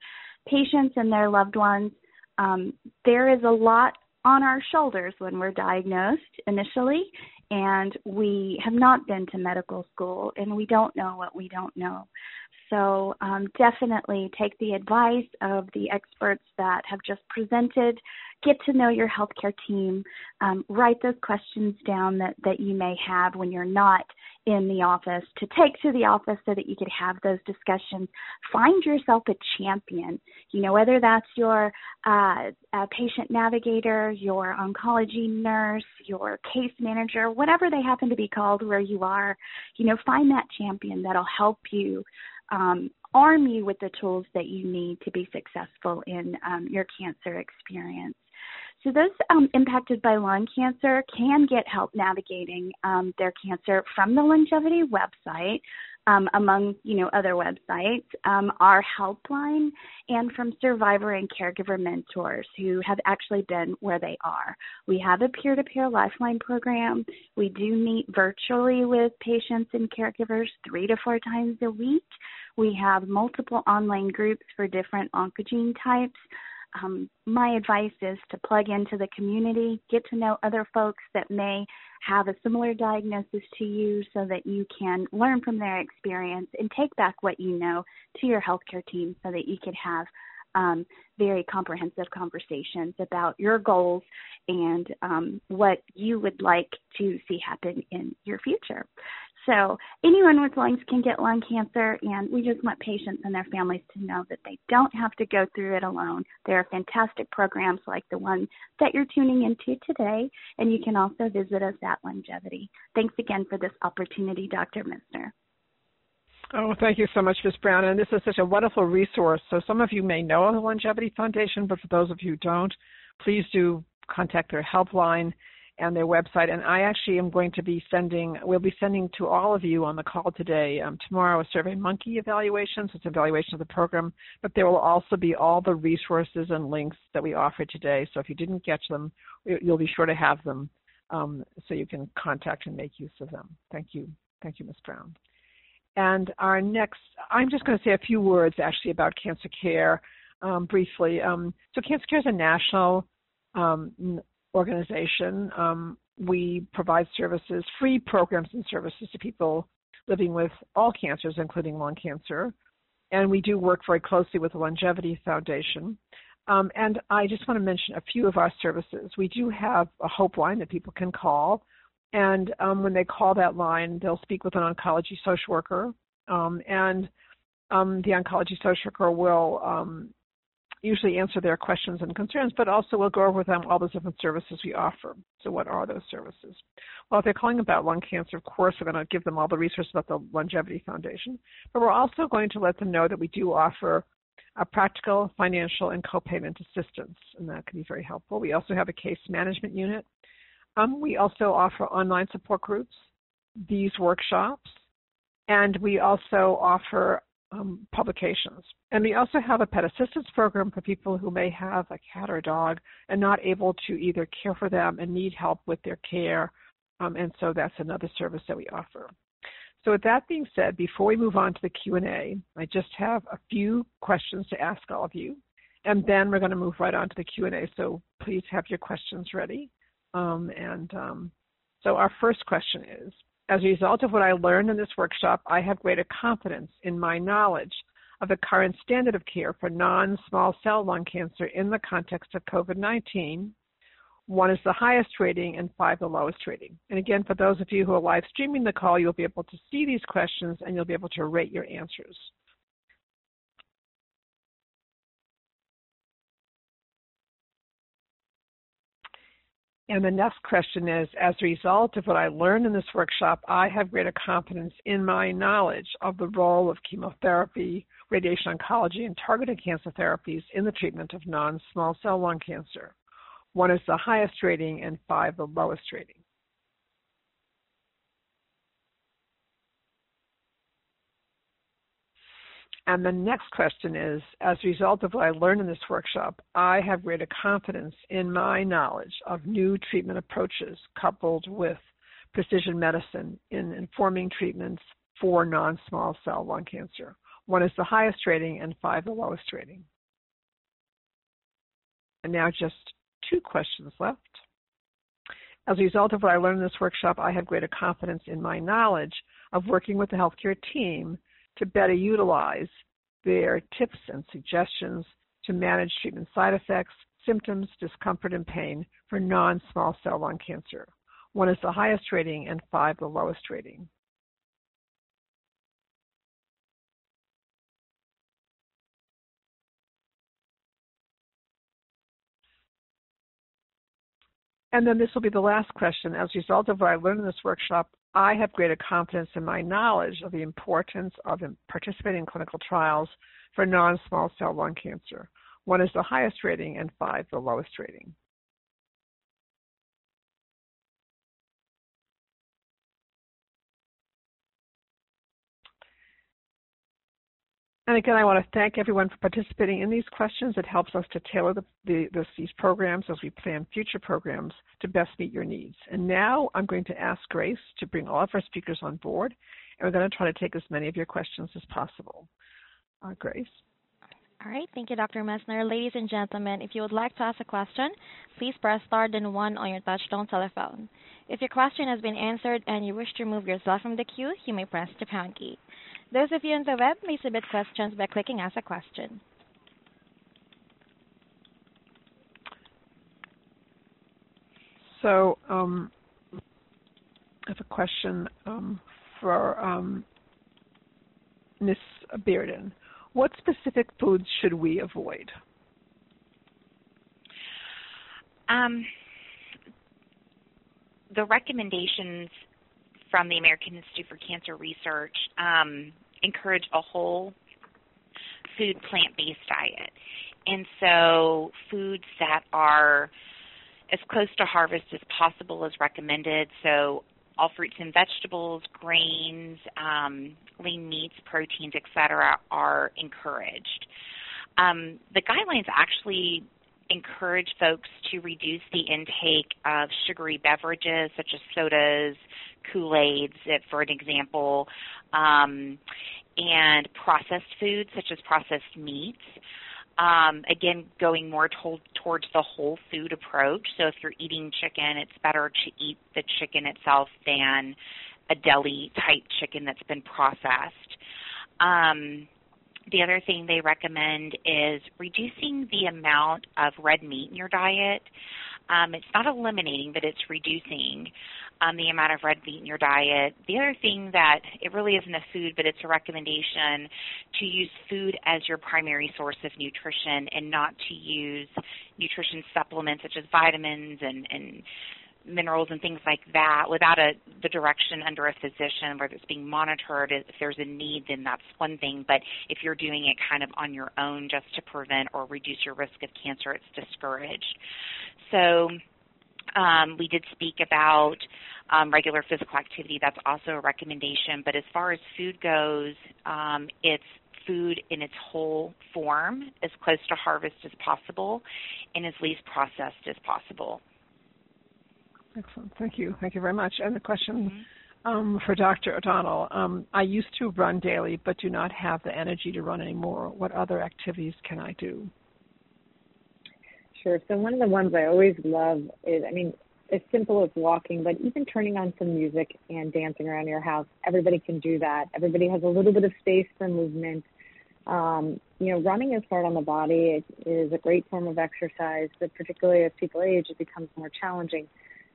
patients and their loved ones um, there is a lot on our shoulders when we're diagnosed initially, and we have not been to medical school and we don't know what we don't know. So um, definitely take the advice of the experts that have just presented. Get to know your healthcare team. Um, write those questions down that, that you may have when you're not in the office to take to the office so that you could have those discussions. Find yourself a champion. You know, whether that's your uh, patient navigator, your oncology nurse, your case manager, whatever they happen to be called where you are, you know, find that champion that'll help you um, arm you with the tools that you need to be successful in um, your cancer experience. So those um, impacted by lung cancer can get help navigating um, their cancer from the LUNGevity website, um, among you know other websites, um, our helpline, and from survivor and caregiver mentors who have actually been where they are. We have a peer-to-peer lifeline program. We do meet virtually with patients and caregivers three to four times a week. We have multiple online groups for different oncogene types. Um, my advice is to plug into the community, get to know other folks that may have a similar diagnosis to you so that you can learn from their experience and take back what you know to your healthcare team so that you can have um, very comprehensive conversations about your goals and um, what you would like to see happen in your future. So anyone with lungs can get lung cancer, and we just want patients and their families to know that they don't have to go through it alone. There are fantastic programs like the one that you're tuning into today, and you can also visit us at LUNGevity. Thanks again for this opportunity, Dr. Messner. Oh, thank you so much, Ms. Brown. And this is such a wonderful resource. So some of you may know of the LUNGevity Foundation, but for those of you who don't, please do contact their helpline and their website. And I actually am going to be sending, we'll be sending to all of you on the call today, um, tomorrow, a Survey Monkey evaluation. So it's an evaluation of the program, but there will also be all the resources and links that we offer today. So if you didn't get them, you'll be sure to have them um, so you can contact and make use of them. Thank you. Thank you, Ms. Brown. And our next, I'm just going to say a few words actually about cancer care um, briefly. Um, so Cancer Care is a national um, organization. Um, we provide services, free programs and services to people living with all cancers, including lung cancer. And we do work very closely with the LUNGevity Foundation. Um, and I just want to mention a few of our services. We do have a hope line that people can call. And um, when they call that line, they'll speak with an oncology social worker. Um, and um, the oncology social worker will um, usually answer their questions and concerns, but also we'll go over with them all the different services we offer. So what are those services? Well, if they're calling about lung cancer, of course, we're going to give them all the resources about the LUNGevity Foundation, but we're also going to let them know that we do offer a practical, financial, and co-payment assistance, and that can be very helpful. We also have a case management unit. Um, we also offer online support groups, these workshops, and we also offer um, publications. And we also have a pet assistance program for people who may have a cat or dog and not able to either care for them and need help with their care. Um, and so that's another service that we offer. So with that being said, before we move on to the Q&A, I just have a few questions to ask all of you. And then we're going to move right on to the Q&A. So please have your questions ready. Um, and um, so our first question is, as a result of what I learned in this workshop, I have greater confidence in my knowledge of the current standard of care for non-small cell lung cancer in the context of COVID-19. One is the highest rating and five the lowest rating. And again, for those of you who are live streaming the call, you'll be able to see these questions and you'll be able to rate your answers. And the next question is, as a result of what I learned in this workshop, I have greater confidence in my knowledge of the role of chemotherapy, radiation oncology, and targeted cancer therapies in the treatment of non-small cell lung cancer. One is the highest rating and five the lowest rating. And the next question is, as a result of what I learned in this workshop, I have greater confidence in my knowledge of new treatment approaches coupled with precision medicine in informing treatments for non-small cell lung cancer. One is the highest rating and five the lowest rating. And now just two questions left. As a result of what I learned in this workshop, I have greater confidence in my knowledge of working with the healthcare team to better utilize their tips and suggestions to manage treatment side effects, symptoms, discomfort, and pain for non-small cell lung cancer. One is the highest rating and five the lowest rating. And then this will be the last question. As a result of what I learned in this workshop, I have greater confidence in my knowledge of the importance of participating in clinical trials for non-small cell lung cancer. One is the highest rating and five the lowest rating. And again, I want to thank everyone for participating in these questions. It helps us to tailor the, the, the, these programs as we plan future programs to best meet your needs. And now I'm going to ask Grace to bring all of our speakers on board, and we're going to try to take as many of your questions as possible. Uh, Grace? All right, thank you, Dr. Messner. Ladies and gentlemen, if you would like to ask a question, please press star then one on your touchtone telephone. If your question has been answered and you wish to remove yourself from the queue, you may press the pound key. Those of you on the web may submit questions by clicking Ask a Question. So um, I have a question um, for um, Ms. Bearden. What specific foods should we avoid? Um, the recommendations from the American Institute for Cancer Research um, encourage a whole food plant-based diet. And so foods that are as close to harvest as possible is recommended. So all fruits and vegetables, grains, um, lean meats, proteins, etc., are encouraged. Um, the guidelines actually encourage folks to reduce the intake of sugary beverages such as sodas, Kool-Aids, for an example, um, and processed foods such as processed meats. Um, again, going more to- towards the whole food approach. So if you're eating chicken, it's better to eat the chicken itself than a deli type chicken that's been processed. Um, the other thing they recommend is reducing the amount of red meat in your diet. Um, it's not eliminating, but it's reducing um, the amount of red meat in your diet. The other thing that it really isn't a food, but it's a recommendation to use food as your primary source of nutrition and not to use nutrition supplements such as vitamins and, and minerals and things like that without a, the direction under a physician where it's being monitored. If there's a need, then that's one thing. But if you're doing it kind of on your own just to prevent or reduce your risk of cancer, it's discouraged. So um, we did speak about um, regular physical activity. That's also a recommendation. But as far as food goes, um, it's food in its whole form, as close to harvest as possible, and as least processed as possible. Excellent. Thank you. Thank you very much. And the question mm-hmm. um, for Dr. O'Donnell um, I used to run daily, but do not have the energy to run anymore. What other activities can I do? Sure. So, one of the ones I always love is I mean, as simple as walking, but even turning on some music and dancing around your house. Everybody can do that. Everybody has a little bit of space for movement. Um, you know, running is hard on the body. It is a great form of exercise, but particularly as people age, it becomes more challenging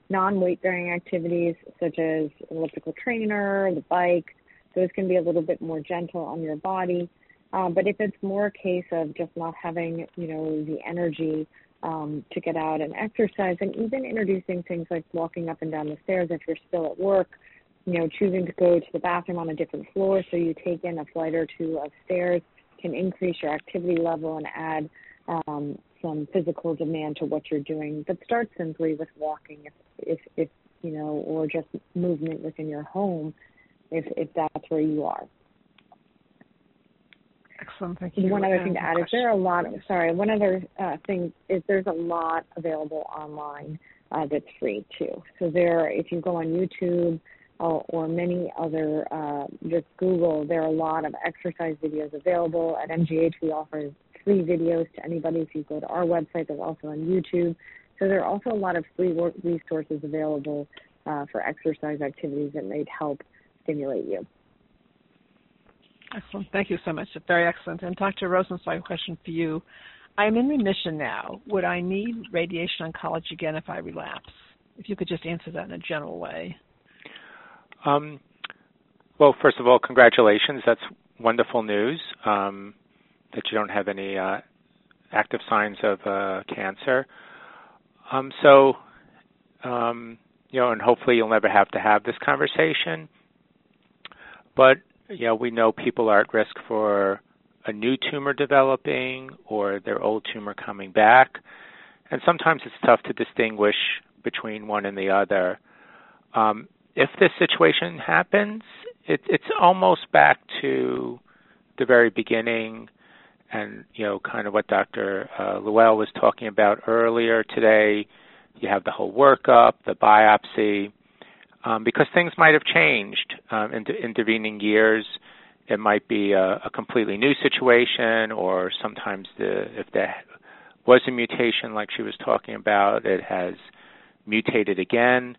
non-weight bearing activities such as elliptical trainer, the bike, those can be a little bit more gentle on your body. Um, but if it's more a case of just not having, you know, the energy um, to get out and exercise, and even introducing things like walking up and down the stairs if you're still at work, you know, choosing to go to the bathroom on a different floor so you take in a flight or two of stairs can increase your activity level and add um, some physical demand to what you're doing. But start simply with walking if if, if you know, or just movement within your home, if if that's where you are. Excellent, thank you. One other thing to add is there are a lot. Of, sorry, one other uh, thing is there's a lot available online uh, that's free too. So there, if you go on YouTube or, or many other, uh, just Google, there are a lot of exercise videos available. At MGH, we offer free videos to anybody. If you go to our website, they're also on YouTube. So there are also a lot of free resources available uh, for exercise activities that might help stimulate you. Excellent. Thank you so much. Very excellent. And Dr. Rosenzweig, a question for you. I'm in remission now. Would I need radiation oncology again if I relapse? If you could just answer that in a general way. Um, well, first of all, congratulations. That's wonderful news um, that you don't have any uh, active signs of uh, cancer. Um, so, um, you know, and hopefully you'll never have to have this conversation. But, you know, we know people are at risk for a new tumor developing or their old tumor coming back. And sometimes it's tough to distinguish between one and the other. Um, if this situation happens, it, it's almost back to the very beginning and you know kind of what Dr. Uh, was talking about earlier today. You have the whole workup, the biopsy, um, because things might have changed um, in the intervening years. It might be a, a completely new situation, or sometimes the if there was a mutation like she was talking about, it has mutated again.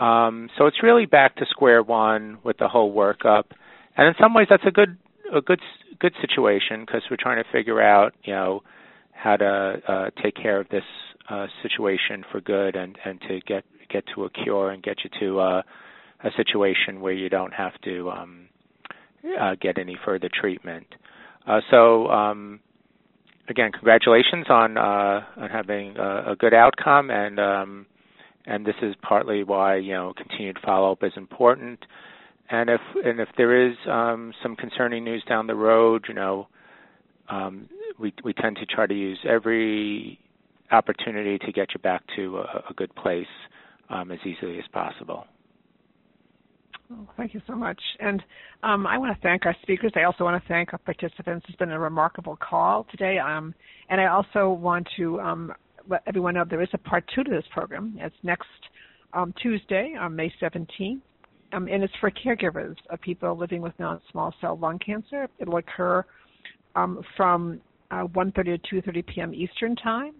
Um, so it's really back to square one with the whole workup, and in some ways that's a good a good good situation because we're trying to figure out, you know, how to uh, take care of this uh, situation for good and and to get get to a cure and get you to uh, a situation where you don't have to um, uh, get any further treatment. Uh, so um, again, congratulations on uh, on having a, a good outcome, and um, and this is partly why you know continued follow up is important and if and if there is um, some concerning news down the road, you know, um, we we tend to try to use every opportunity to get you back to a, a good place um, as easily as possible. Oh, thank you so much. And um, I want to thank our speakers. I also want to thank our participants. It's been a remarkable call today. Um, and I also want to um, let everyone know there is a part two to this program. It's next um, Tuesday, on May 17th. Um, and it's for caregivers of people living with non-small cell lung cancer. It'll occur um, from uh, 1.30 to 2.30 p.m. Eastern Time.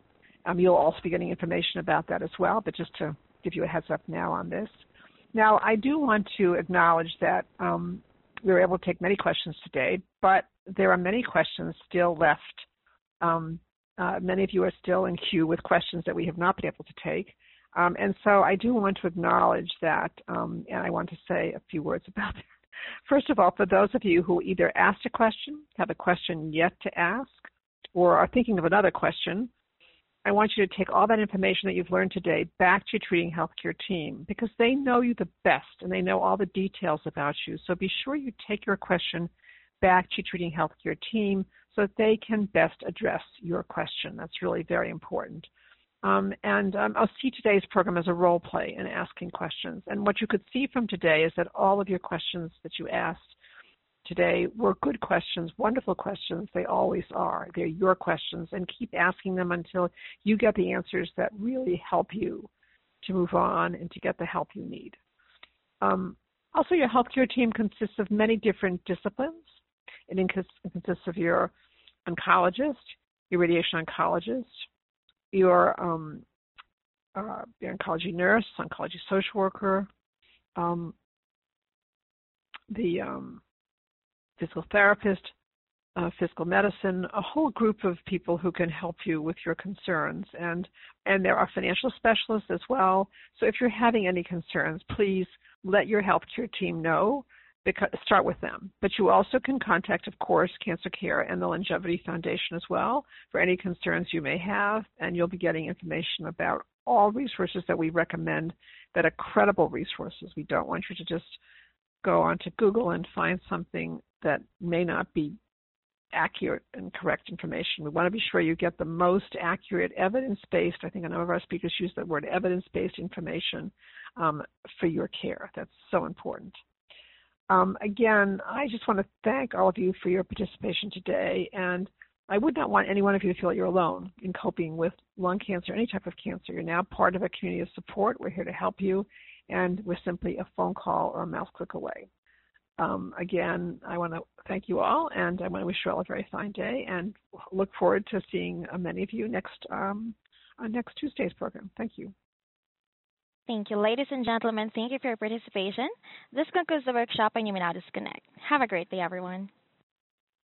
Um, you'll also be getting information about that as well, but just to give you a heads up now on this. Now, I do want to acknowledge that um, we were able to take many questions today, but there are many questions still left. Um, uh, many of you are still in queue with questions that we have not been able to take. Um, and so I do want to acknowledge that, um, and I want to say a few words <laughs> about that. First of all, for those of you who either asked a question, have a question yet to ask, or are thinking of another question, I want you to take all that information that you've learned today back to your treating healthcare team because they know you the best and they know all the details about you. So be sure you take your question back to your treating healthcare team so that they can best address your question. That's really very important. Um, and um, I'll see today's program as a role play in asking questions. And what you could see from today is that all of your questions that you asked today were good questions, wonderful questions. They always are. They're your questions, and keep asking them until you get the answers that really help you to move on and to get the help you need. Um, also, your healthcare team consists of many different disciplines. It consists of your oncologist, your radiation oncologist, your um, uh, your oncology nurse, oncology social worker, um, the um, physical therapist, uh, physical medicine, a whole group of people who can help you with your concerns. And, and there are financial specialists as well. So if you're having any concerns, please let your healthcare team know. Because, start with them. But you also can contact, of course, Cancer Care and the LUNGevity Foundation as well for any concerns you may have. And you'll be getting information about all resources that we recommend that are credible resources. We don't want you to just go onto Google and find something that may not be accurate and correct information. We want to be sure you get the most accurate evidence-based, I think a number of our speakers use the word, evidence-based information um, for your care. That's so important. Um, again, I just want to thank all of you for your participation today, and I would not want any one of you to feel that you're alone in coping with lung cancer, any type of cancer. You're now part of a community of support. We're here to help you, and we're simply a phone call or a mouse click away. Um, again, I want to thank you all, and I want to wish you all a very fine day, and look forward to seeing uh, many of you next um, on next Tuesday's program. Thank you. Thank you, ladies and gentlemen. Thank you for your participation. This concludes the workshop, and you may now disconnect. Have a great day, everyone.